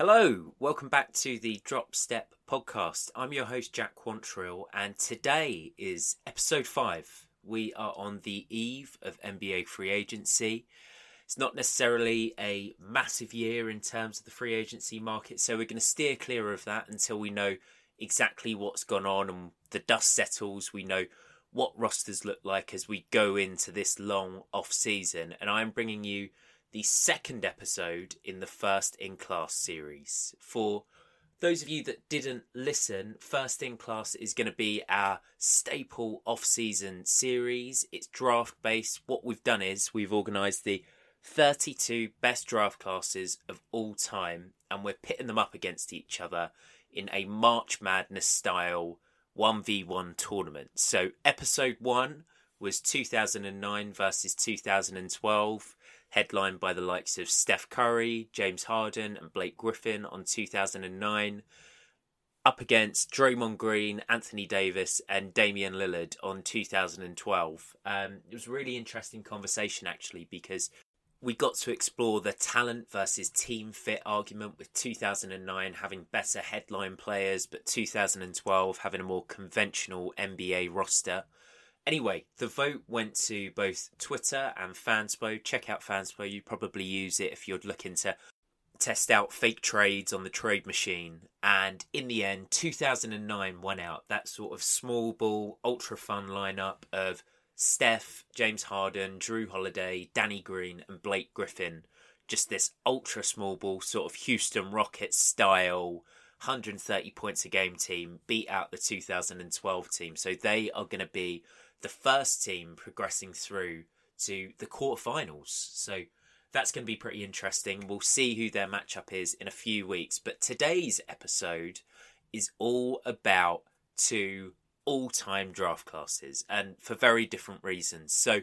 Hello, welcome back to the Drop Step podcast. I'm your host, Jack Quantrill, and today is episode five. We are on the eve of NBA free agency. It's not necessarily a massive year in terms of the free agency market, so we're going to steer clear of that until we know exactly what's gone on and the dust settles. We know what rosters look like as we go into this long off season, and I'm bringing you the second episode in the First in Class series. For those of you that didn't listen, First in Class is going to be our staple off season series. It's draft based. What we've done is we've organised the 32 best draft classes of all time and we're pitting them up against each other in a March Madness style 1v1 tournament. So, episode 1 was 2009 versus 2012 headlined by the likes of Steph Curry, James Harden, and Blake Griffin on 2009, up against Draymond Green, Anthony Davis, and Damian Lillard on 2012. Um, it was a really interesting conversation actually because we got to explore the talent versus team fit argument with 2009 having better headline players, but 2012 having a more conventional NBA roster. Anyway, the vote went to both Twitter and Fanspo. Check out Fanspo. You'd probably use it if you're looking to test out fake trades on the trade machine. And in the end, 2009 won out. That sort of small ball, ultra fun lineup of Steph, James Harden, Jrue Holiday, Danny Green, and Blake Griffin. Just this ultra small ball, sort of Houston Rockets style 130 points a game team beat out the 2012 team. So they are going to be the first team progressing through to the quarterfinals. So that's going to be pretty interesting. We'll see who their matchup is in a few weeks. But today's episode is all about two all time draft classes and for very different reasons. So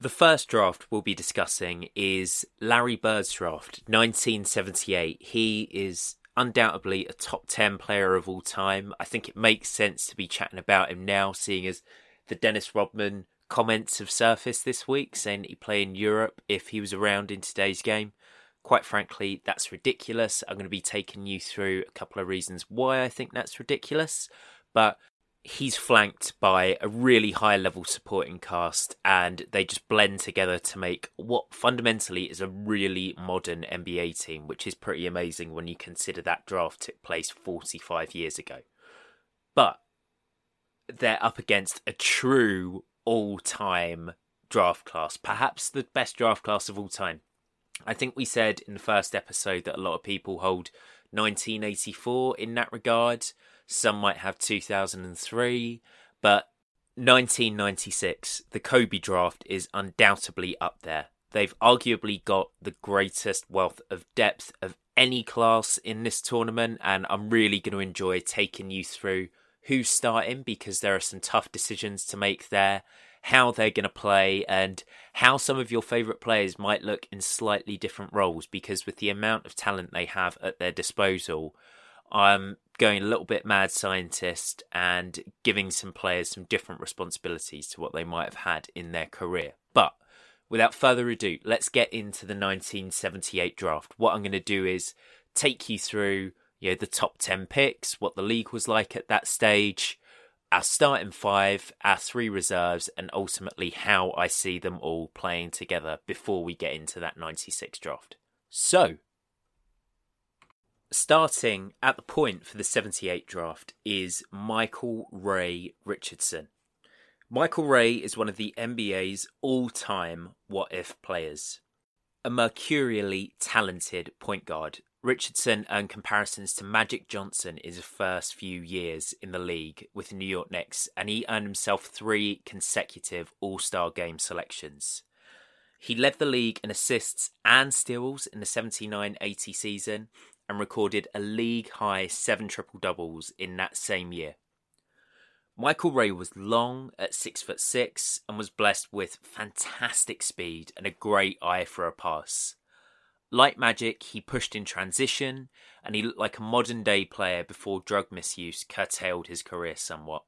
the first draft we'll be discussing is Larry Bird's draft, 1978. He is undoubtedly a top 10 player of all time. I think it makes sense to be chatting about him now, seeing as the Dennis Rodman comments have surfaced this week saying he'd play in Europe if he was around in today's game. Quite frankly, that's ridiculous. I'm going to be taking you through a couple of reasons why I think that's ridiculous, but he's flanked by a really high level supporting cast and they just blend together to make what fundamentally is a really modern NBA team, which is pretty amazing when you consider that draft took place 45 years ago. But they're up against a true all time draft class, perhaps the best draft class of all time. I think we said in the first episode that a lot of people hold 1984 in that regard. Some might have 2003, but 1996, the Kobe draft is undoubtedly up there. They've arguably got the greatest wealth of depth of any class in this tournament, and I'm really going to enjoy taking you through who's starting because there are some tough decisions to make there, how they're going to play, and how some of your favourite players might look in slightly different roles because with the amount of talent they have at their disposal, I'm going a little bit mad scientist and giving some players some different responsibilities to what they might have had in their career. But without further ado, let's get into the 1978 draft. What I'm going to do is take you through you know, the top 10 picks, what the league was like at that stage, our starting five, our three reserves, and ultimately how I see them all playing together before we get into that 96 draft. So, starting at the point for the 78 draft is Michael Ray Richardson. Michael Ray is one of the NBA's all time what if players. A mercurially talented point guard Richardson earned comparisons to Magic Johnson in his first few years in the league with the New York Knicks, and he earned himself three consecutive All Star game selections. He led the league in assists and steals in the 79 80 season and recorded a league high seven triple doubles in that same year. Michael Ray was long at six foot six and was blessed with fantastic speed and a great eye for a pass. Like Magic, he pushed in transition and he looked like a modern day player before drug misuse curtailed his career somewhat.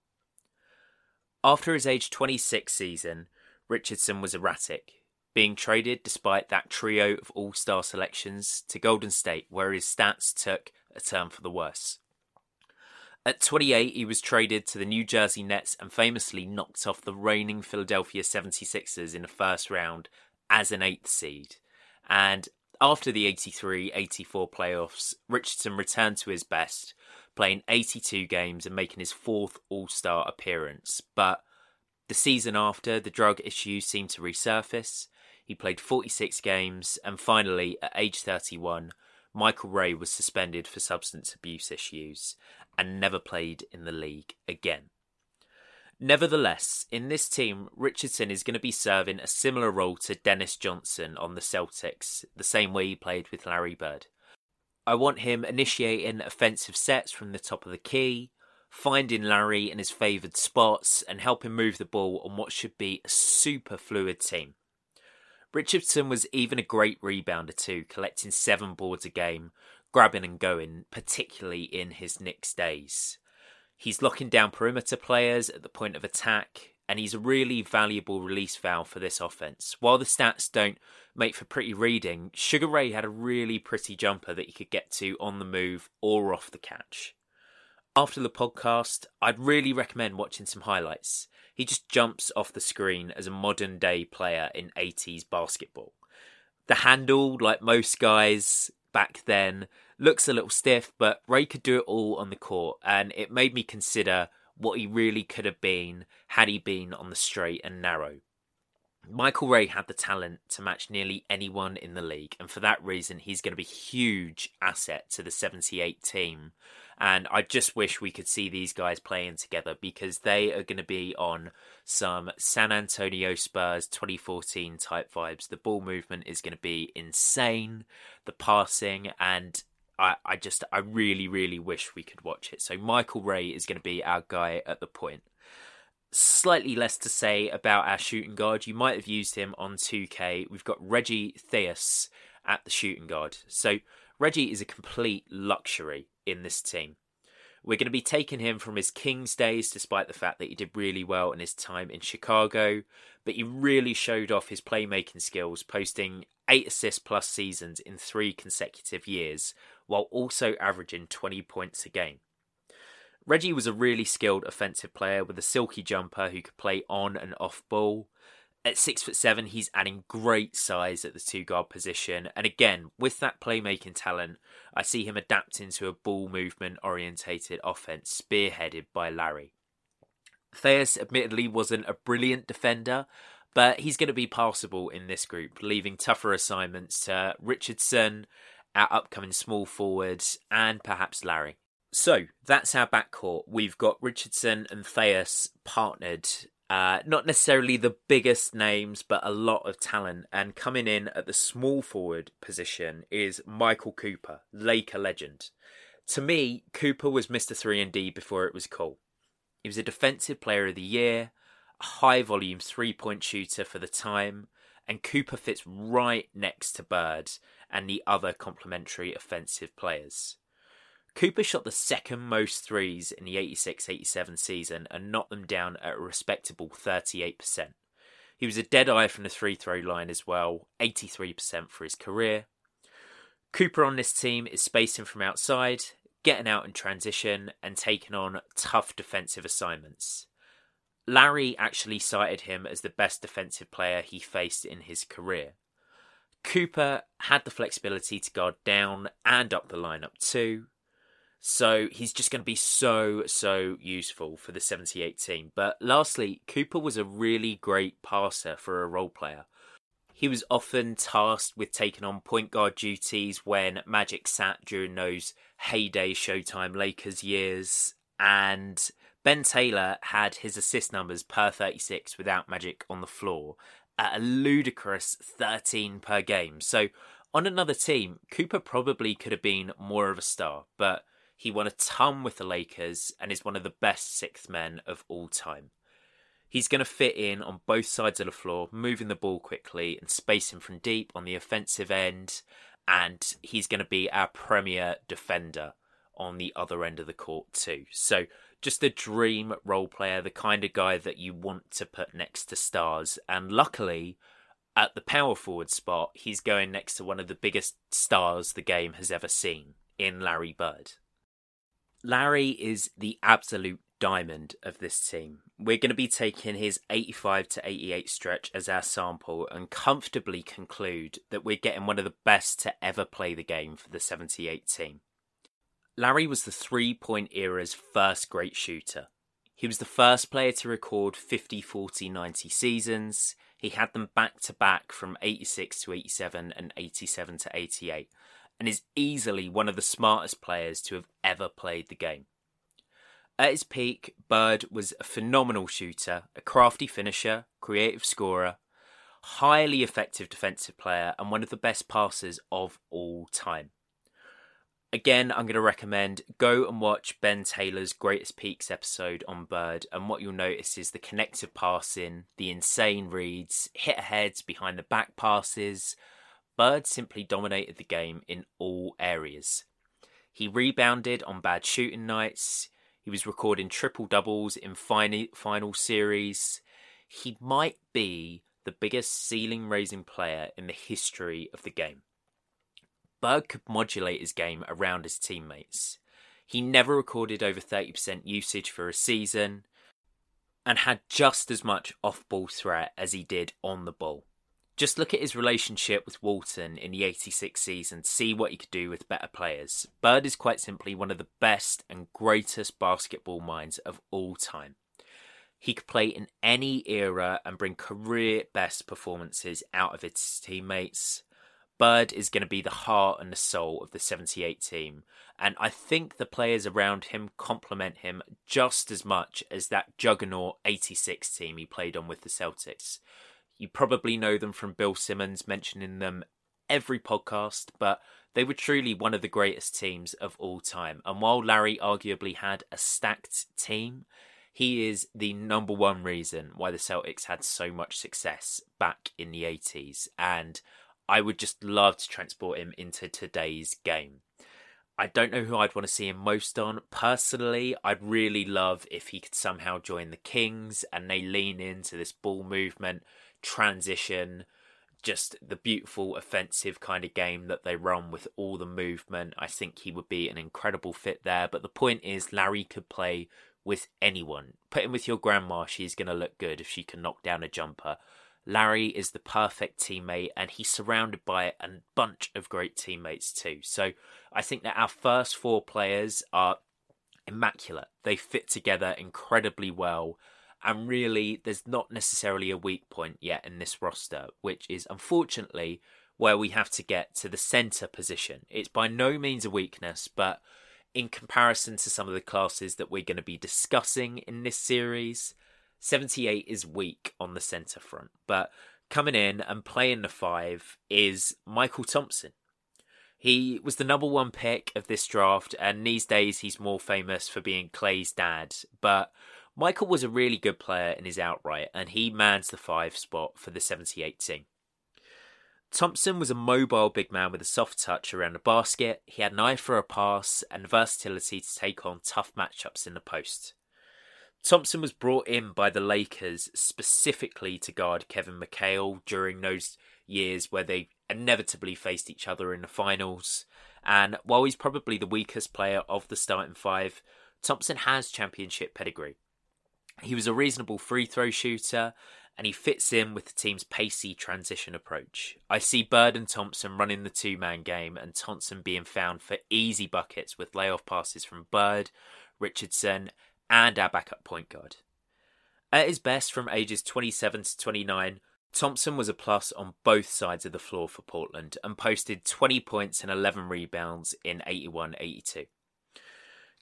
After his age 26 season, Richardson was erratic. being traded despite that trio of all star selections to Golden State, where his stats took a turn for the worse. At 28, he was traded to the New Jersey Nets and famously knocked off the reigning Philadelphia 76ers in the first round as an eighth seed. And after the 83 84 playoffs, Richardson returned to his best, playing 82 games and making his fourth All Star appearance. But the season after, the drug issues seemed to resurface. He played 46 games, and finally, at age 31, Michael Ray was suspended for substance abuse issues and never played in the league again. Nevertheless, in this team, Richardson is going to be serving a similar role to Dennis Johnson on the Celtics, the same way he played with Larry Bird. I want him initiating offensive sets from the top of the key, finding Larry in his favoured spots, and helping move the ball on what should be a super fluid team. Richardson was even a great rebounder too, collecting seven boards a game, grabbing and going, particularly in his Knicks days. He's locking down perimeter players at the point of attack, and he's a really valuable release valve for this offense. While the stats don't make for pretty reading, Sugar Ray had a really pretty jumper that he could get to on the move or off the catch. After the podcast, I'd really recommend watching some highlights. He just jumps off the screen as a modern day player in 80s basketball. The handle, like most guys back then, looks a little stiff, but Ray could do it all on the court, and it made me consider what he really could have been had he been on the straight and narrow. Michael Ray had the talent to match nearly anyone in the league, and for that reason, he's going to be a huge asset to the 78 team. And I just wish we could see these guys playing together because they are going to be on some San Antonio Spurs 2014 type vibes. The ball movement is going to be insane, the passing, and I, I just, I really, really wish we could watch it. So Michael Ray is going to be our guy at the point slightly less to say about our shooting guard. You might have used him on 2K. We've got Reggie Theus at the shooting guard. So Reggie is a complete luxury in this team. We're going to be taking him from his Kings days, despite the fact that he did really well in his time in Chicago. But he really showed off his playmaking skills, posting eight assists plus seasons in three consecutive years, while also averaging 20 points a game. Reggie was a really skilled offensive player with a silky jumper who could play on and off ball. At six foot seven, he's adding great size at the two guard position, and again with that playmaking talent, I see him adapting to a ball movement orientated offense spearheaded by Larry. Theus admittedly wasn't a brilliant defender, but he's going to be passable in this group, leaving tougher assignments to Richardson, our upcoming small forwards, and perhaps Larry. So that's our backcourt. We've got Richardson and Theus partnered. Uh, not necessarily the biggest names, but a lot of talent. And coming in at the small forward position is Michael Cooper, Laker legend. To me, Cooper was Mr. 3 and D before it was cool. He was a defensive player of the year, a high volume three point shooter for the time, and Cooper fits right next to Bird and the other complementary offensive players. Cooper shot the second most threes in the 86 87 season and knocked them down at a respectable 38%. He was a dead eye from the free throw line as well, 83% for his career. Cooper on this team is spacing from outside, getting out in transition, and taking on tough defensive assignments. Larry actually cited him as the best defensive player he faced in his career. Cooper had the flexibility to guard down and up the lineup too, so he's just going to be so, so useful for the 78 team. But lastly, Cooper was a really great passer for a role player. He was often tasked with taking on point guard duties when Magic sat during those heyday Showtime Lakers years. And Ben Taylor had his assist numbers per 36 without Magic on the floor at a ludicrous 13 per game. So on another team, Cooper probably could have been more of a star, but he won a ton with the Lakers and is one of the best sixth men of all time. He's going to fit in on both sides of the floor, moving the ball quickly and spacing from deep on the offensive end. And he's going to be our premier defender on the other end of the court, too. So, just a dream role player, the kind of guy that you want to put next to stars. And luckily, at the power forward spot, he's going next to one of the biggest stars the game has ever seen in Larry Bird. Larry is the absolute diamond of this team. We're going to be taking his 85 to 88 stretch as our sample and comfortably conclude that we're getting one of the best to ever play the game for the 78 team. Larry was the three point era's first great shooter. He was the first player to record 50, 40, 90 seasons. He had them back to back from 86 to 87 and 87 to 88, and is easily one of the smartest players to have ever played the game. At his peak, Bird was a phenomenal shooter, a crafty finisher, creative scorer, highly effective defensive player, and one of the best passers of all time. Again, I'm going to recommend go and watch Ben Taylor's Greatest Peaks episode on Bird, and what you'll notice is the connective passing, the insane reads, hit aheads, behind the back passes. Bird simply dominated the game in all areas. He rebounded on bad shooting nights. He was recording triple doubles in final, final series. He might be the biggest ceiling raising player in the history of the game. Bird could modulate his game around his teammates. He never recorded over 30% usage for a season and had just as much off ball threat as he did on the ball. Just look at his relationship with Walton in the 86 season, see what he could do with better players. Bird is quite simply one of the best and greatest basketball minds of all time. He could play in any era and bring career best performances out of his teammates. Bird is going to be the heart and the soul of the 78 team, and I think the players around him complement him just as much as that juggernaut 86 team he played on with the Celtics. You probably know them from Bill Simmons mentioning them every podcast, but they were truly one of the greatest teams of all time. And while Larry arguably had a stacked team, he is the number one reason why the Celtics had so much success back in the 80s. And I would just love to transport him into today's game. I don't know who I'd want to see him most on. Personally, I'd really love if he could somehow join the Kings and they lean into this ball movement, transition, just the beautiful offensive kind of game that they run with all the movement. I think he would be an incredible fit there. But the point is, Larry could play with anyone. Put him with your grandma, she's going to look good if she can knock down a jumper. Larry is the perfect teammate and he's surrounded by a bunch of great teammates too. So I think that our first four players are immaculate. They fit together incredibly well. And really, there's not necessarily a weak point yet in this roster, which is unfortunately where we have to get to the centre position. It's by no means a weakness, but in comparison to some of the classes that we're going to be discussing in this series, 78 is weak on the centre front, but coming in and playing the five is Mychal Thompson. He was the number one pick of this draft, and these days he's more famous for being Klay's dad. But Michael was a really good player in his outright, and he mans the five spot for the 78 team. Thompson was a mobile big man with a soft touch around the basket. He had an eye for a pass and versatility to take on tough matchups in the post. Thompson was brought in by the Lakers specifically to guard Kevin McHale during those years where they inevitably faced each other in the finals. And while he's probably the weakest player of the starting five, Thompson has championship pedigree. He was a reasonable free throw shooter and he fits in with the team's pacey transition approach. I see Bird and Thompson running the two man game and Thompson being found for easy buckets with layoff passes from Bird, Richardson, and our backup point guard. At his best from ages 27 to 29, Thompson was a plus on both sides of the floor for Portland and posted 20 points and 11 rebounds in 81 82.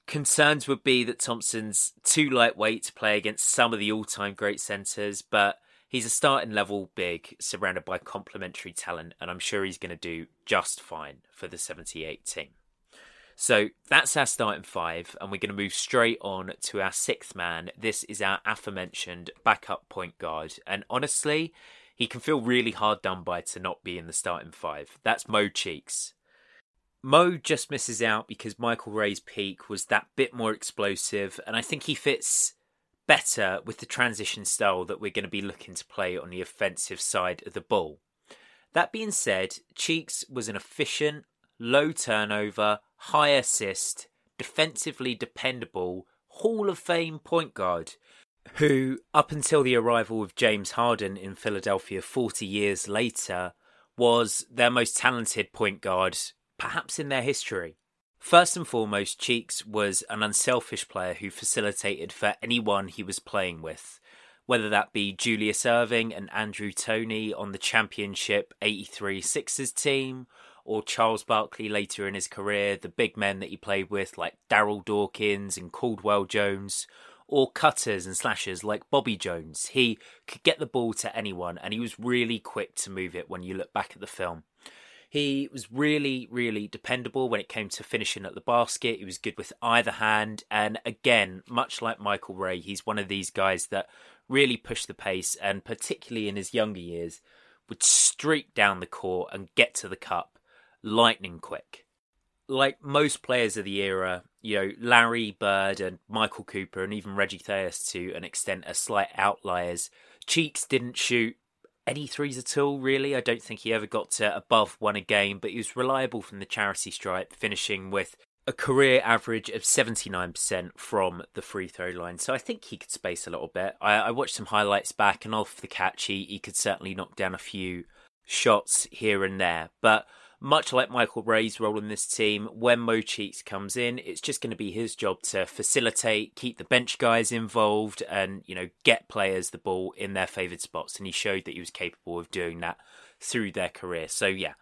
Concerns would be that Thompson's too lightweight to play against some of the all time great centres, but he's a starting level big surrounded by complementary talent, and I'm sure he's going to do just fine for the 78 team. So that's our starting five, and we're going to move straight on to our sixth man. This is our aforementioned backup point guard, and honestly, he can feel really hard done by to not be in the starting five. That's Mo Cheeks. Mo just misses out because Michael Ray's peak was that bit more explosive, and I think he fits better with the transition style that we're going to be looking to play on the offensive side of the ball. That being said, Cheeks was an efficient, low turnover, high assist, defensively dependable, Hall of Fame point guard who, up until the arrival of James Harden in Philadelphia 40 years later, was their most talented point guard, perhaps in their history. First and foremost, Cheeks was an unselfish player who facilitated for anyone he was playing with, whether that be Julius Erving and Andrew Toney on the championship 83 Sixers team, or Charles Barkley later in his career, the big men that he played with like Darryl Dawkins and Caldwell Jones, or cutters and slashers like Bobby Jones. He could get the ball to anyone and he was really quick to move it when you look back at the film. He was really, really dependable when it came to finishing at the basket. He was good with either hand. And again, much like Michael Ray, he's one of these guys that really pushed the pace and, particularly in his younger years, would streak down the court and get to the cup lightning quick. Like most players of the era, you know, Larry Bird and Michael Cooper and even Reggie Theus to an extent are slight outliers. Cheeks didn't shoot any threes at all, really. I don't think he ever got to above one a game, but he was reliable from the charity stripe, finishing with a career average of 79% from the free throw line. So I think he could space a little bit. I, I watched some highlights back, and off the catch, he, he could certainly knock down a few shots here and there. But much like Michael Ray's role in this team, when Mo Cheeks comes in, it's just going to be his job to facilitate, keep the bench guys involved, and you know get players the ball in their favoured spots. And he showed that he was capable of doing that through their career. So yeah,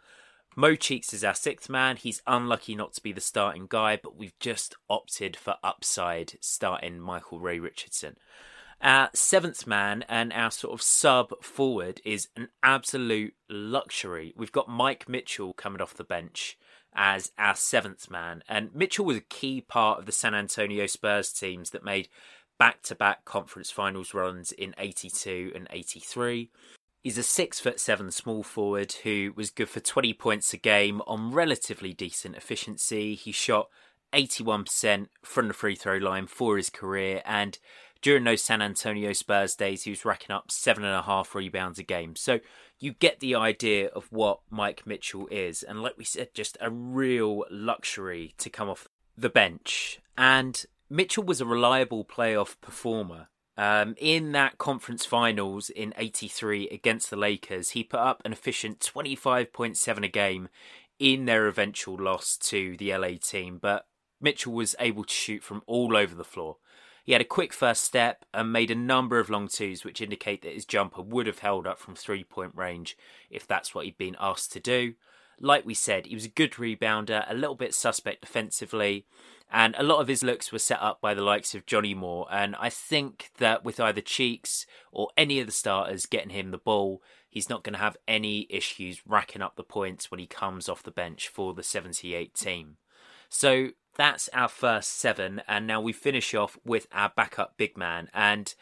Mo Cheeks is our sixth man. He's unlucky not to be the starting guy, but we've just opted for upside starting Michael Ray Richardson. Our seventh man and our sort of sub forward is an absolute luxury. We've got Mike Mitchell coming off the bench as our seventh man. And Mitchell was a key part of the San Antonio Spurs teams that made back to back conference finals runs in 82 and 83. He's a six foot seven small forward who was good for 20 points a game on relatively decent efficiency. He shot 81% from the free throw line for his career and during those San Antonio Spurs days, he was racking up seven and a half rebounds a game. So you get the idea of what Mike Mitchell is. And like we said, just a real luxury to come off the bench. And Mitchell was a reliable playoff performer. Um, in that conference finals in 83 against the Lakers, he put up an efficient 25.7 a game in their eventual loss to the LA team. But Mitchell was able to shoot from all over the floor. He had a quick first step and made a number of long twos, which indicate that his jumper would have held up from three point range if that's what he'd been asked to do. Like we said, he was a good rebounder, a little bit suspect defensively, and a lot of his looks were set up by the likes of Johnny Moore. And I think that with either Cheeks or any of the starters getting him the ball, he's not going to have any issues racking up the points when he comes off the bench for the 78 team. So that's our first seven, and now we finish off with our backup big man. And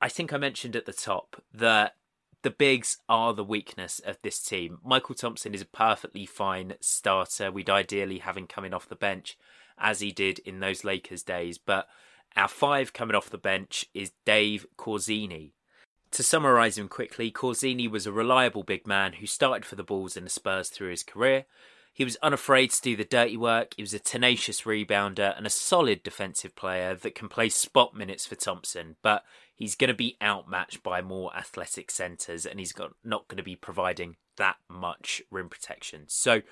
I think I mentioned at the top that the bigs are the weakness of this team. Mychal Thompson is a perfectly fine starter. We'd ideally have him coming off the bench as he did in those Lakers days, but our five coming off the bench is Dave Corzine. To summarise him quickly, Corzine was a reliable big man who started for the Bulls and the Spurs through his career. He was unafraid to do the dirty work. He was a tenacious rebounder and a solid defensive player that can play spot minutes for Thompson, but he's going to be outmatched by more athletic centres and he's got, not going to be providing that much rim protection. So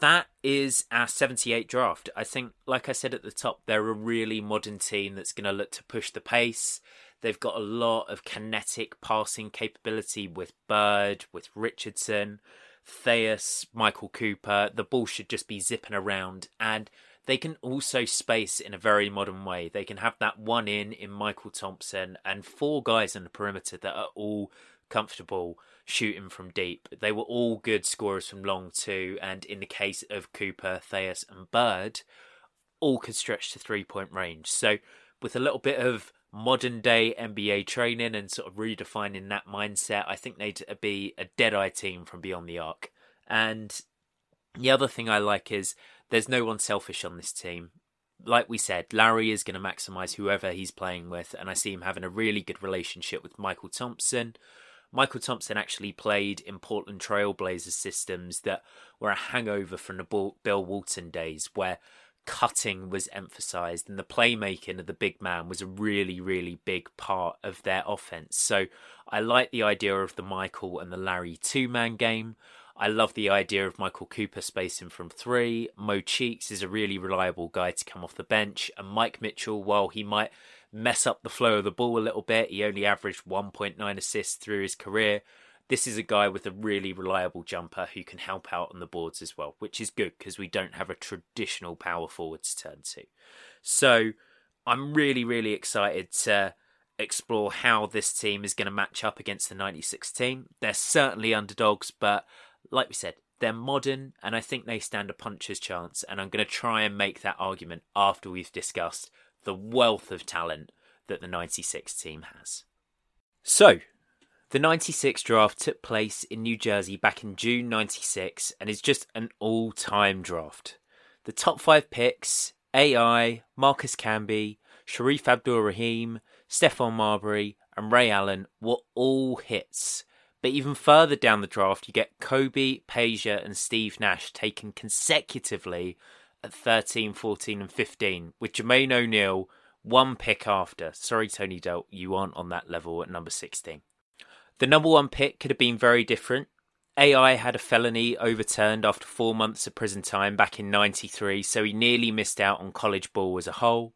that is our 78 draft. I think, like I said at the top, they're a really modern team that's going to look to push the pace. They've got a lot of kinetic passing capability with Bird, with Richardson. Theus, Michael Cooper, the ball should just be zipping around. And they can also space in a very modern way. They can have that one in in Mychal Thompson and four guys in the perimeter that are all comfortable shooting from deep. They were all good scorers from long too, and in the case of Cooper, Theus, and Bird, all could stretch to three point range. So with a little bit of modern day NBA training and sort of redefining that mindset, I think they'd be a dead eye team from beyond the arc. And the other thing I like is there's no one selfish on this team. like we said, Larry is going to maximise whoever he's playing with, and I see him having a really good relationship with Mychal Thompson. Mychal Thompson actually played in Portland Trailblazers systems that were a hangover from the Bill Walton days, where cutting was emphasized and the playmaking of the big man was a really, really big part of their offense. So I like the idea of the Mychal and the Larry two man game. I love the idea of Michael Cooper spacing from three. Mo Cheeks is a really reliable guy to come off the bench. And Mike Mitchell, while he might mess up the flow of the ball a little bit, he only averaged 1.9 assists through his career. This is a guy with a really reliable jumper who can help out on the boards as well, which is good because we don't have a traditional power forward to turn to. So I'm really, really excited to explore how this team is going to match up against the 96 team. They're certainly underdogs, but like we said, they're modern and I think they stand a puncher's chance. And I'm going to try and make that argument after we've discussed the wealth of talent that the 96 team has. So, the 96 draft took place in New Jersey back in June 96 and is just an all time draft. The top five picks AI, Marcus Camby, Shareef Abdur-Rahim, Stephon Marbury, and Ray Allen were all hits but even further down the draft, you get Kobe, Peja, and Steve Nash taken consecutively at 13, 14, and 15, with Jermaine O'Neal one pick after. Sorry, Tony Delk, you aren't on that level at number 16. The number one pick could have been very different. AI had a felony overturned after four months of prison time back in 93, so he nearly missed out on college ball as a whole.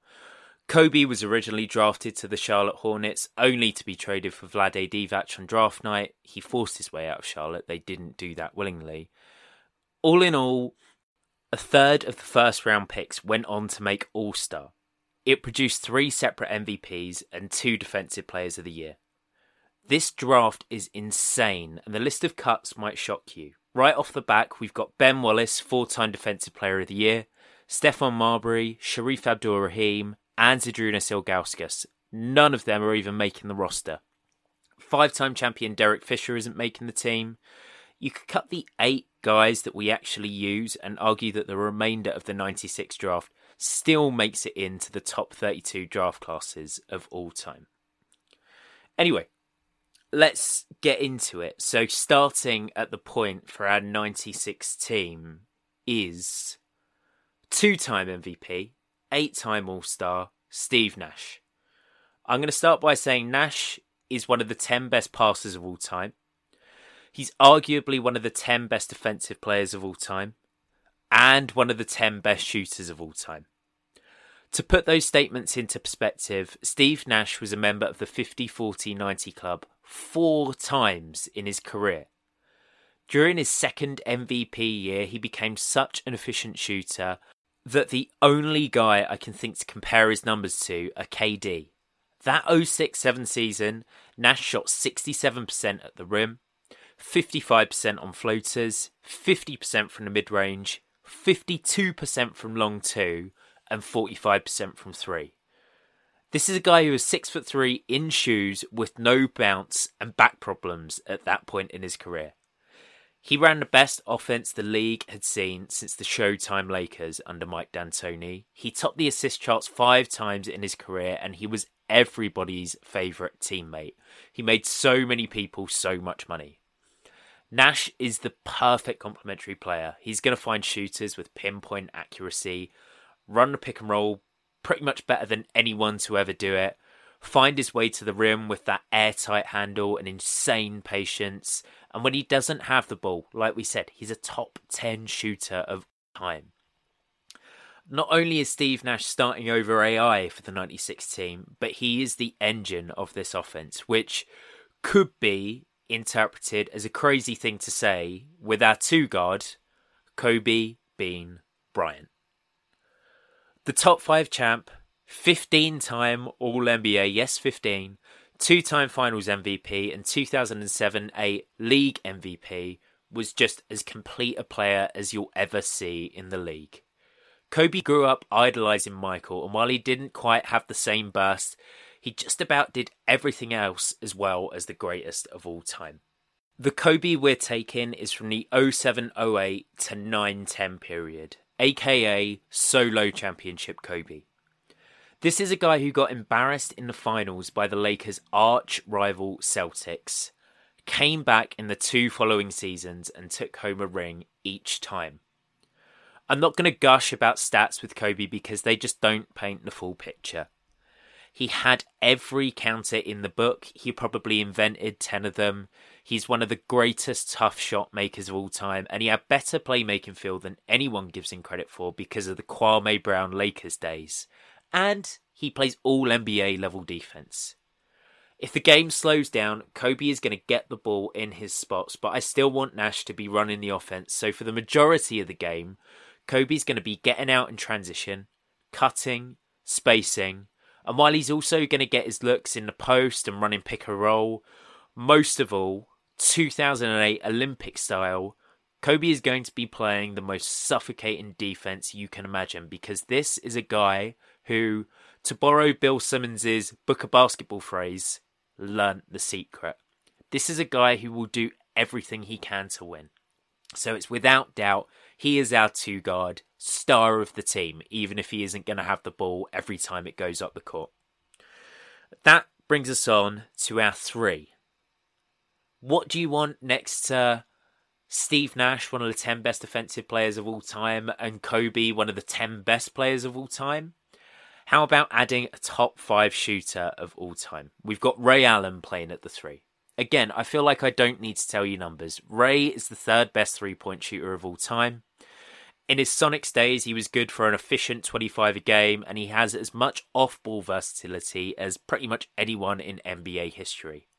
Kobe was originally drafted to the Charlotte Hornets only to be traded for Vlade Divac on draft night. He forced his way out of Charlotte. They didn't do that willingly. All in all, a third of the first round picks went on to make All Star. It produced three separate MVPs and two Defensive Players of the Year. This draft is insane, and the list of cuts might shock you. Right off the back, we've got Ben Wallace, four time Defensive Player of the Year, Stephon Marbury, Shareef Abdur-Rahim, and Zydrunas Ilgauskas. None of them are even making the roster. Five time champion Derek Fisher isn't making the team. You could cut the eight guys that we actually use and argue that the remainder of the 96 draft still makes it into the top 32 draft classes of all time. Anyway, let's get into it. So, starting at the point for our 96 team is two time MVP, eight time All Star, Steve Nash. I'm going to start by saying Nash is one of the 10 best passers of all time. He's arguably one of the 10 best defensive players of all time and one of the 10 best shooters of all time. To put those statements into perspective, Steve Nash was a member of the 50 40 90 club four times in his career. During his second MVP year, he became such an efficient shooter that the only guy I can think to compare his numbers to are KD. That 06 7 season, Nash shot 67% at the rim, 55% on floaters, 50% from the mid range, 52% from long two, and 45% from three. This is a guy who was six foot three in shoes with no bounce and back problems at that point in his career. He ran the best offense the league had seen since the Showtime Lakers under Mike D'Antoni. He topped the assist charts five times in his career, and he was everybody's favourite teammate. He made so many people so much money. Nash is the perfect complementary player. He's going to find shooters with pinpoint accuracy, run the pick and roll pretty much better than anyone to ever do it, find his way to the rim with that airtight handle and insane patience. And when he doesn't have the ball, like we said, he's a top 10 shooter of time. Not only is Steve Nash starting over AI for the 96 team, but he is the engine of this offense, which could be interpreted as a crazy thing to say with our two guard, Kobe Bean Bryant. The top five champ 15 time All NBA, yes, 15, two time finals MVP, and 2007 8 league MVP, was just as complete a player as you'll ever see in the league. Kobe grew up idolizing Michael, and while he didn't quite have the same burst, he just about did everything else as well as the greatest of all time. The Kobe we're taking is from the 07 08 to 9 10 period, aka Solo Championship Kobe. This is a guy who got embarrassed in the finals by the Lakers' arch rival Celtics, came back in the two following seasons and took home a ring each time. I'm not going to gush about stats with Kobe because they just don't paint the full picture. He had every counter in the book. He probably invented 10 of them. He's one of the greatest tough shot makers of all time, and he had better playmaking feel than anyone gives him credit for because of the Kwame Brown Lakers days. And he plays all NBA level defense. If the game slows down, Kobe is going to get the ball in his spots, but I still want Nash to be running the offense. So for the majority of the game, Kobe's going to be getting out in transition, cutting, spacing, and while he's also going to get his looks in the post and running pick and roll, most of all, 2008 Olympic style, Kobe is going to be playing the most suffocating defense you can imagine because this is a guy who, to borrow Bill Simmons's book of basketball phrase, learnt the secret. This is a guy who will do everything he can to win. So it's without doubt he is our two guard, star of the team, even if he isn't going to have the ball every time it goes up the court. That brings us on to our three. What do you want next to Steve Nash, one of the 10 best defensive players of all time, and Kobe, one of the 10 best players of all time? How about adding a top five shooter of all time? We've got Ray Allen playing at the three. Again, I feel like I don't need to tell you numbers. Ray is the third best three point shooter of all time. In his Sonics days, he was good for an efficient 25 a game, and he has as much off ball versatility as pretty much anyone in NBA history.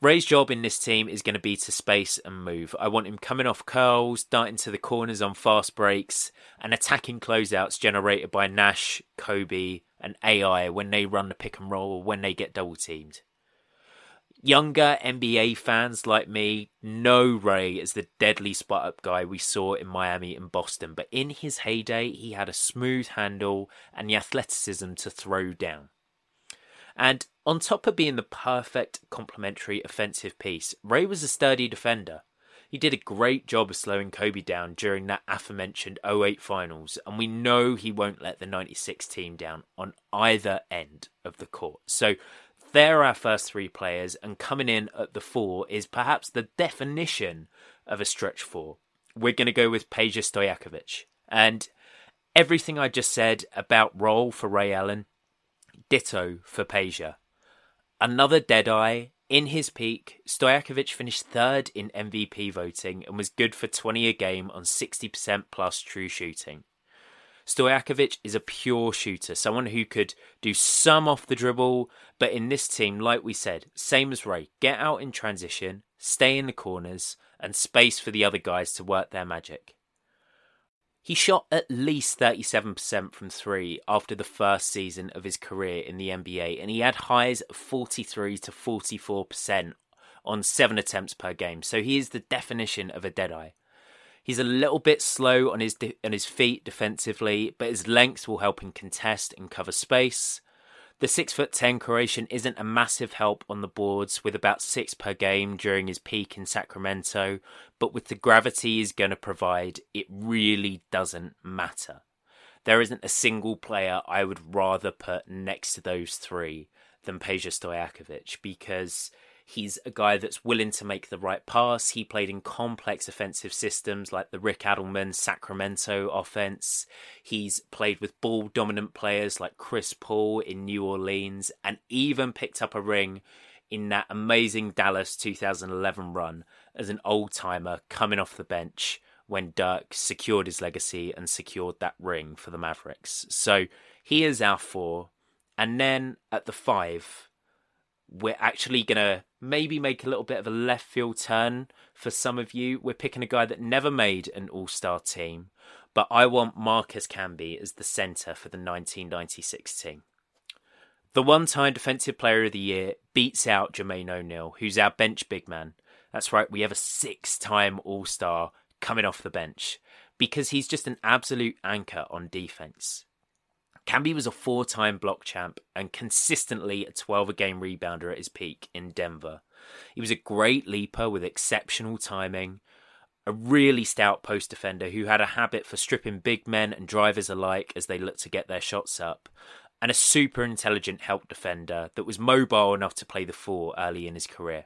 Ray's job in this team is going to be to space and move. I want him coming off curls, darting to the corners on fast breaks, and attacking closeouts generated by Nash, Kobe, and AI when they run the pick and roll or when they get double teamed. Younger NBA fans like me know Ray as the deadly spot up guy we saw in Miami and Boston, but in his heyday, he had a smooth handle and the athleticism to throw down. And on top of being the perfect complementary offensive piece, Ray was a sturdy defender. He did a great job of slowing Kobe down during that aforementioned 08 finals, and we know he won't let the 96 team down on either end of the court. So they're our first three players, and coming in at the four is perhaps the definition of a stretch four. We're going to go with Peja Stojakovic. And everything I just said about role for Ray Allen, ditto for Peja. Another deadeye. In his peak, Stojakovic finished third in MVP voting and was good for 20 a game on 60% plus true shooting. Stojakovic is a pure shooter, someone who could do some off the dribble, but in this team, like we said, same as Ray, get out in transition, stay in the corners, and space for the other guys to work their magic. He shot at least 37% from three after the first season of his career in the NBA, and he had highs of 43 to 44% on seven attempts per game. So he is the definition of a deadeye. He's a little bit slow on his de- on his feet defensively, but his length will help him contest and cover space. The six foot ten Croatian isn't a massive help on the boards with about six per game during his peak in Sacramento, but with the gravity he's going to provide, it really doesn't matter. There isn't a single player I would rather put next to those three than Peja Stojakovic because He's a guy that's willing to make the right pass. He played in complex offensive systems like the Rick Adelman Sacramento offense. He's played with ball dominant players like Chris Paul in New Orleans and even picked up a ring in that amazing Dallas 2011 run as an old timer coming off the bench when Dirk secured his legacy and secured that ring for the Mavericks. So he is our four. And then at the five, we're actually going to maybe make a little bit of a left field turn for some of you. We're picking a guy that never made an all star team, but I want Marcus Camby as the centre for the 1996 team. The one time Defensive Player of the Year beats out Jermaine O'Neal, who's our bench big man. That's right, we have a six time all star coming off the bench because he's just an absolute anchor on defence. Camby was a four time block champ and consistently a 12 a game rebounder at his peak in Denver. He was a great leaper with exceptional timing, a really stout post defender who had a habit for stripping big men and drivers alike as they looked to get their shots up, and a super intelligent help defender that was mobile enough to play the four early in his career.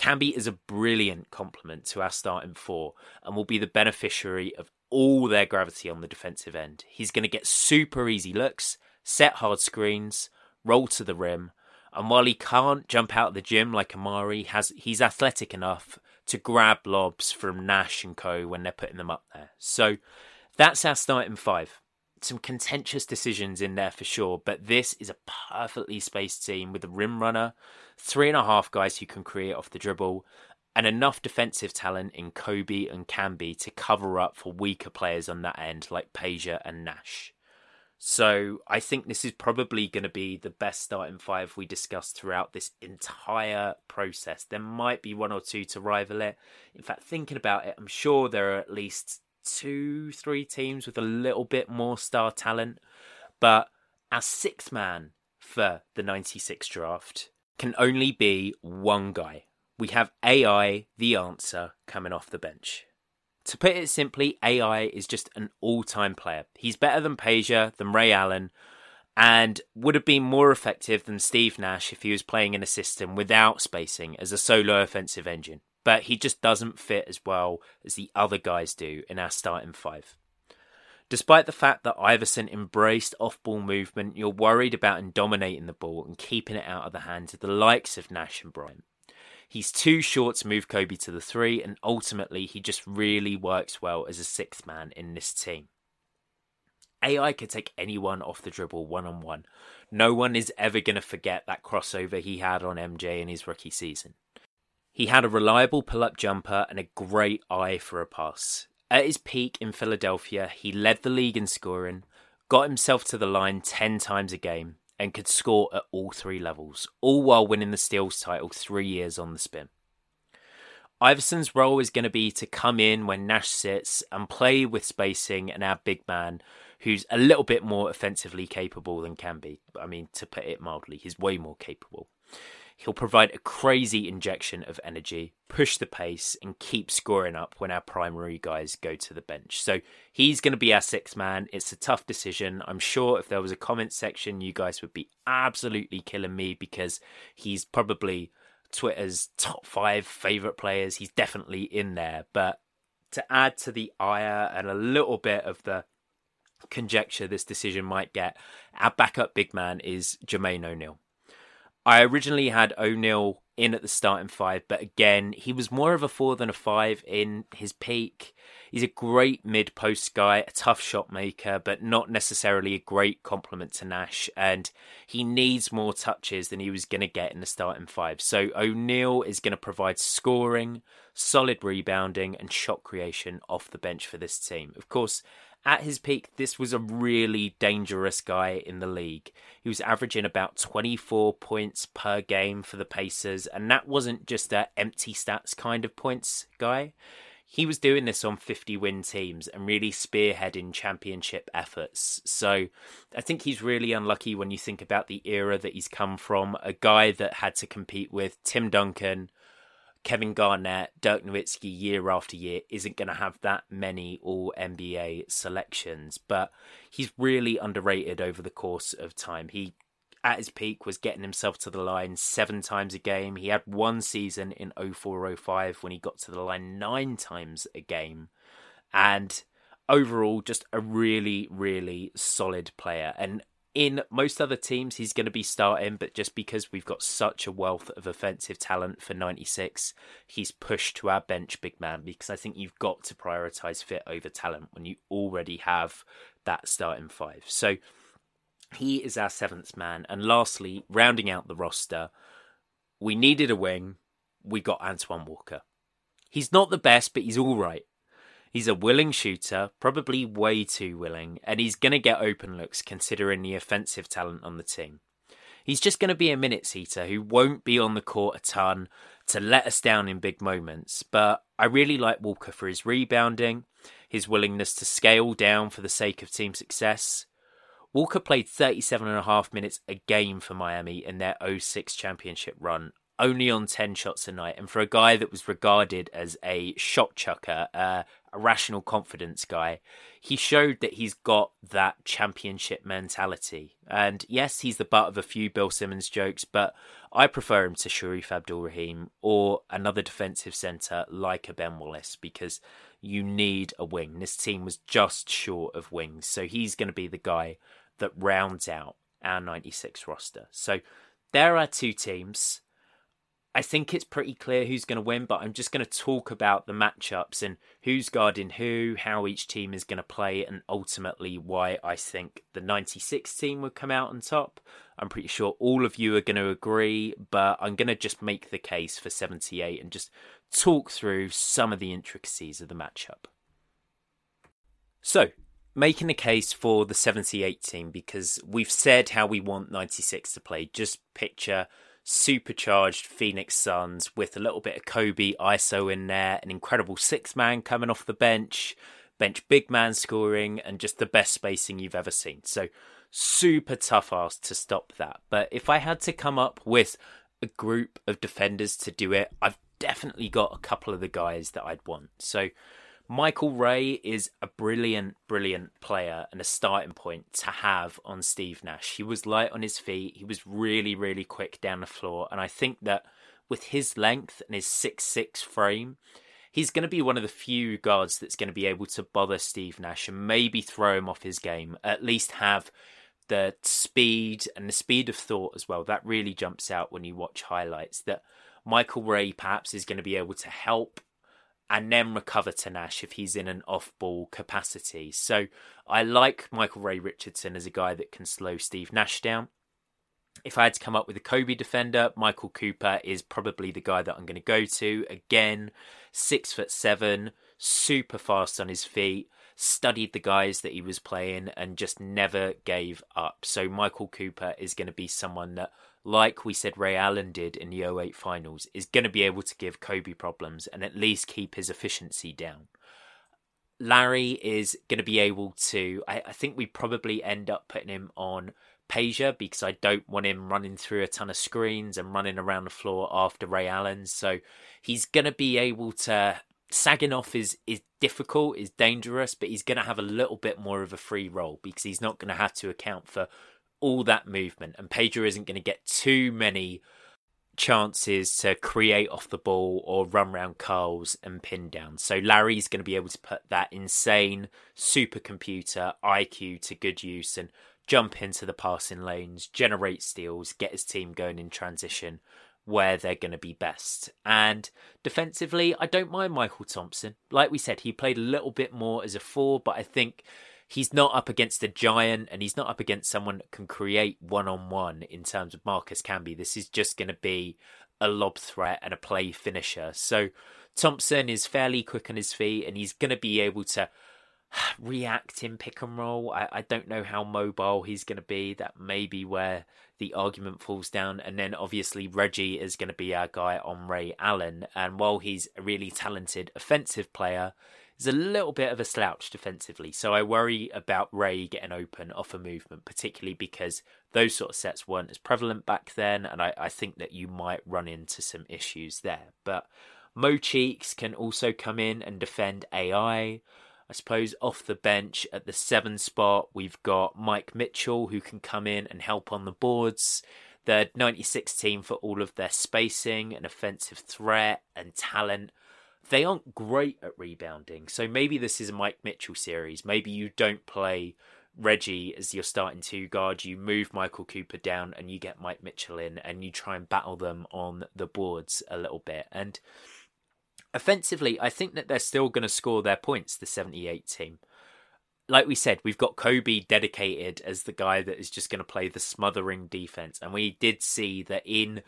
Camby is a brilliant complement to our starting four and will be the beneficiary of all their gravity on the defensive end. He's going to get super easy looks, set hard screens, roll to the rim, and while he can't jump out of the gym like Amar'e, has he's athletic enough to grab lobs from Nash and co when they're putting them up there. So that's our starting five. Some contentious decisions in there for sure, but this is a perfectly spaced team with a rim runner, three and a half guys who can create off the dribble, and enough defensive talent in Kobe and Camby to cover up for weaker players on that end like Peja and Nash. So I think this is probably going to be the best starting five we discussed throughout this entire process. There might be one or two to rival it. In fact, thinking about it, I'm sure there are at least two, three teams with a little bit more star talent. But our sixth man for the 96 draft can only be one guy. We have AI, the answer, coming off the bench. To put it simply, AI is just an all time player. He's better than Peja, than Ray Allen, and would have been more effective than Steve Nash if he was playing in a system without spacing as a solo offensive engine. But he just doesn't fit as well as the other guys do in our starting five. Despite the fact that Iverson embraced off ball movement, you're worried about dominating the ball and keeping it out of the hands of the likes of Nash and Bryant. He's too short to move Kobe to the three, and ultimately, he just really works well as a sixth man in this team. AI could take anyone off the dribble one on one. No one is ever going to forget that crossover he had on MJ in his rookie season. He had a reliable pull up jumper and a great eye for a pass. At his peak in Philadelphia, he led the league in scoring, got himself to the line 10 times a game, and could score at all three levels, all while winning the Steals title three years on the spin. Iverson's role is going to be to come in when Nash sits and play with spacing and our big man, who's a little bit more offensively capable than Camby. I mean, to put it mildly, he's way more capable. He'll provide a crazy injection of energy, push the pace, and keep scoring up when our primary guys go to the bench. So he's going to be our sixth man. It's a tough decision. I'm sure if there was a comment section, you guys would be absolutely killing me because he's probably Twitter's top five favorite players. He's definitely in there. But to add to the ire and a little bit of the conjecture this decision might get, our backup big man is Jermaine O'Neal. I originally had O'Neal in at the starting five, but again, he was more of a four than a five in his peak. He's a great mid post guy, a tough shot maker, but not necessarily a great complement to Nash. And he needs more touches than he was going to get in the starting five. So O'Neal is going to provide scoring, solid rebounding, and shot creation off the bench for this team. Of course, at his peak, this was a really dangerous guy in the league. He was averaging about 24 points per game for the Pacers, and that wasn't just a empty stats kind of points guy. He was doing this on 50 win teams and really spearheading championship efforts. So I think he's really unlucky when you think about the era that he's come from. A guy that had to compete with Tim Duncan, Kevin Garnett, Dirk Nowitzki year after year isn't going to have that many all NBA selections, but he's really underrated over the course of time. He at his peak was getting himself to the line seven times a game. He had one season in 0405 when he got to the line nine times a game. And overall, just a really, really solid player. And in most other teams, he's going to be starting, but just because we've got such a wealth of offensive talent for 96, he's pushed to our bench big man because I think you've got to prioritize fit over talent when you already have that starting five. So he is our seventh man. And lastly, rounding out the roster, we needed a wing. We got Antoine Walker. He's not the best, but he's all right. He's a willing shooter, probably way too willing, and he's going to get open looks considering the offensive talent on the team. He's just going to be a minutes eater who won't be on the court a ton to let us down in big moments, but I really like Walker for his rebounding, his willingness to scale down for the sake of team success. Walker played 37 and a half minutes a game for Miami in their 06 championship run only on 10 shots a night. And for a guy that was regarded as a shot chucker, uh, a rational confidence guy, he showed that he's got that championship mentality. And yes, he's the butt of a few Bill Simmons jokes, but I prefer him to Shareef Abdur-Rahim or another defensive centre like a Ben Wallace because you need a wing. This team was just short of wings. So he's going to be the guy that rounds out our 96 roster. So there are two teams. I think it's pretty clear who's going to win, but I'm just going to talk about the matchups and who's guarding who, how each team is going to play, and ultimately why I think the 96 team would come out on top. I'm pretty sure all of you are going to agree, but I'm going to just make the case for 78 and just talk through some of the intricacies of the matchup. So, making the case for the 78 team because we've said how we want 96 to play. Just picture supercharged Phoenix Suns with a little bit of Kobe ISO in there, an incredible six man coming off the bench, bench big man scoring, and just the best spacing you've ever seen. So super tough ask to stop that. But if I had to come up with a group of defenders to do it, I've definitely got a couple of the guys that I'd want. So Michael Ray is a brilliant, brilliant player and a starting point to have on Steve Nash. He was light on his feet. He was really, really quick down the floor. And I think that with his length and his six-six frame, he's going to be one of the few guards that's going to be able to bother Steve Nash and maybe throw him off his game, at least have the speed and the speed of thought as well. That really jumps out when you watch highlights that Michael Ray perhaps is going to be able to help and then recover to Nash if he's in an off ball capacity. So I like Michael Ray Richardson as a guy that can slow Steve Nash down. If I had to come up with a Kobe defender, Michael Cooper is probably the guy that I'm going to go to. Again, six foot seven, super fast on his feet, studied the guys that he was playing, and just never gave up. So Michael Cooper is going to be someone that like we said Ray Allen did in the 08 finals, is going to be able to give Kobe problems and at least keep his efficiency down. Larry is going to be able to, I, I think we probably end up putting him on Peja because I don't want him running through a ton of screens and running around the floor after Ray Allen. So he's going to be able to. Sagging off is, is difficult, is dangerous, but he's going to have a little bit more of a free role because he's not going to have to account for all that movement, and Pedro isn't going to get too many chances to create off the ball or run around curls and pin down. So Larry's going to be able to put that insane supercomputer IQ to good use and jump into the passing lanes, generate steals, get his team going in transition where they're going to be best. And defensively, I don't mind Mychal Thompson. Like we said, he played a little bit more as a four, but I think he's not up against a giant and he's not up against someone that can create one on one in terms of Marcus Camby. This is just going to be a lob threat and a play finisher. So Thompson is fairly quick on his feet and he's going to be able to react in pick and roll. I, I don't know how mobile he's going to be. That may be where the argument falls down. And then obviously Reggie is going to be our guy on Ray Allen. And while he's a really talented offensive player, is a little bit of a slouch defensively. So I worry about Ray getting open off a movement, particularly because those sort of sets weren't as prevalent back then. And I, I think that you might run into some issues there. But Mo Cheeks can also come in and defend AI. I suppose off the bench at the seven spot, we've got Mike Mitchell who can come in and help on the boards. The 96 team for all of their spacing and offensive threat and talent they aren't great at rebounding. So maybe this is a Mike Mitchell series. Maybe you don't play Reggie as your starting two guard. You move Michael Cooper down and you get Mike Mitchell in and you try and battle them on the boards a little bit. And offensively, I think that they're still going to score their points, the 78 team. Like we said, we've got Kobe dedicated as the guy that is just going to play the smothering defense. And we did see that in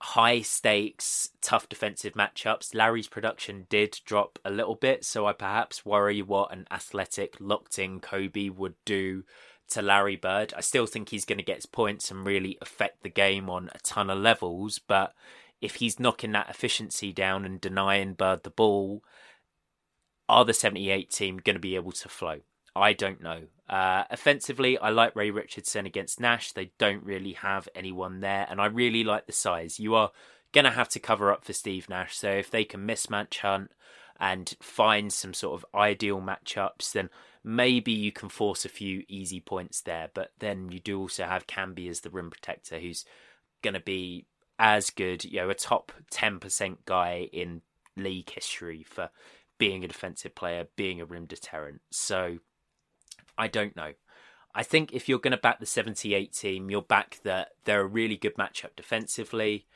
high stakes, tough defensive matchups, Larry's production did drop a little bit. So I perhaps worry what an athletic, locked in Kobe would do to Larry Bird. I still think he's going to get his points and really affect the game on a ton of levels. But if he's knocking that efficiency down and denying Bird the ball, are the 78 team going to be able to flow? I don't know. Uh, offensively, I like Ray Richardson against Nash. They don't really have anyone there, and I really like the size. You are going to have to cover up for Steve Nash. So if they can mismatch Hunt and find some sort of ideal matchups, then maybe you can force a few easy points there. But then you do also have Camby as the rim protector, who's going to be as good, you know, a top 10% guy in league history for being a defensive player, being a rim deterrent. So I don't know. I think if you're going to back the 78 team, you'll back that they're a really good matchup defensively.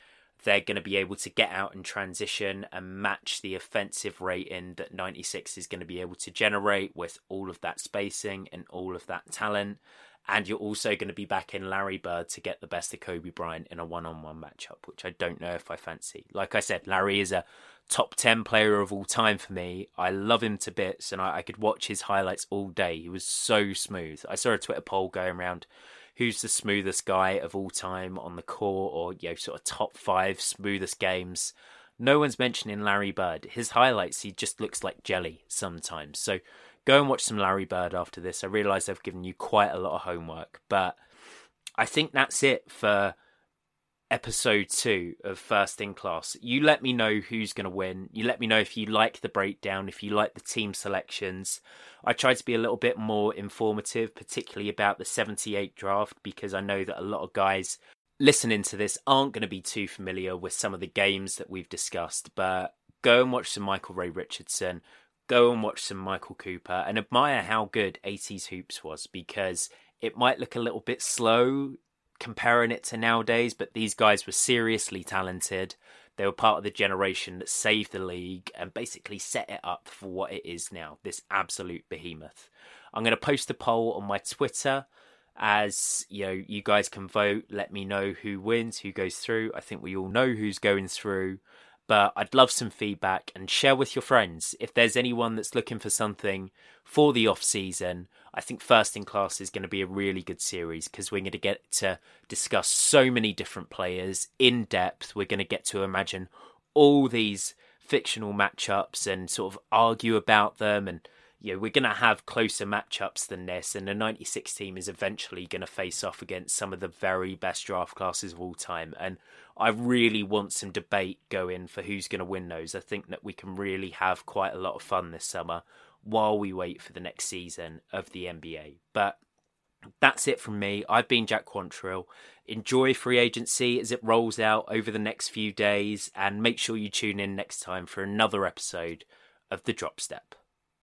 They're going to be able to get out and transition and match the offensive rating that 96 is going to be able to generate with all of that spacing and all of that talent. And you're also going to be back in Larry Bird to get the best of Kobe Bryant in a one on one matchup, which I don't know if I fancy. Like I said, Larry is a top 10 player of all time for me. I love him to bits and I, I, could watch his highlights all day. He was so smooth. I saw a Twitter poll going around who's the smoothest guy of all time on the court or, you know, sort of top five smoothest games. No one's mentioning Larry Bird. His highlights, he just looks like jelly sometimes. So go and watch some Larry Bird after this. I realise I've given you quite a lot of homework, but I think that's it for episode two of First in Class. You let me know who's going to win. You let me know if you like the breakdown, if you like the team selections. I tried to be a little bit more informative, particularly about the 78 draft, because I know that a lot of guys listening to this aren't going to be too familiar with some of the games that we've discussed. But go and watch some Michael Ray Richardson. Go and watch some Michael Cooper and admire how good 80s Hoops was because it might look a little bit slow comparing it to nowadays, but these guys were seriously talented. They were part of the generation that saved the league and basically set it up for what it is now this absolute behemoth. I'm going to post a poll on my Twitter as you know you guys can vote let me know who wins who goes through i think we all know who's going through but I'd love some feedback and share with your friends. If there's anyone that's looking for something for the off season, I think First in Class is going to be a really good series because we're going to get to discuss so many different players in depth. We're going to get to imagine all these fictional matchups and sort of argue about them and you know, we're going to have closer matchups than this, and the 96 team is eventually going to face off against some of the very best draft classes of all time. And I really want some debate going for who's going to win those. I think that we can really have quite a lot of fun this summer while we wait for the next season of the NBA. But that's it from me. I've been Jack Quantrill. Enjoy free agency as it rolls out over the next few days, and make sure you tune in next time for another episode of The Drop Step.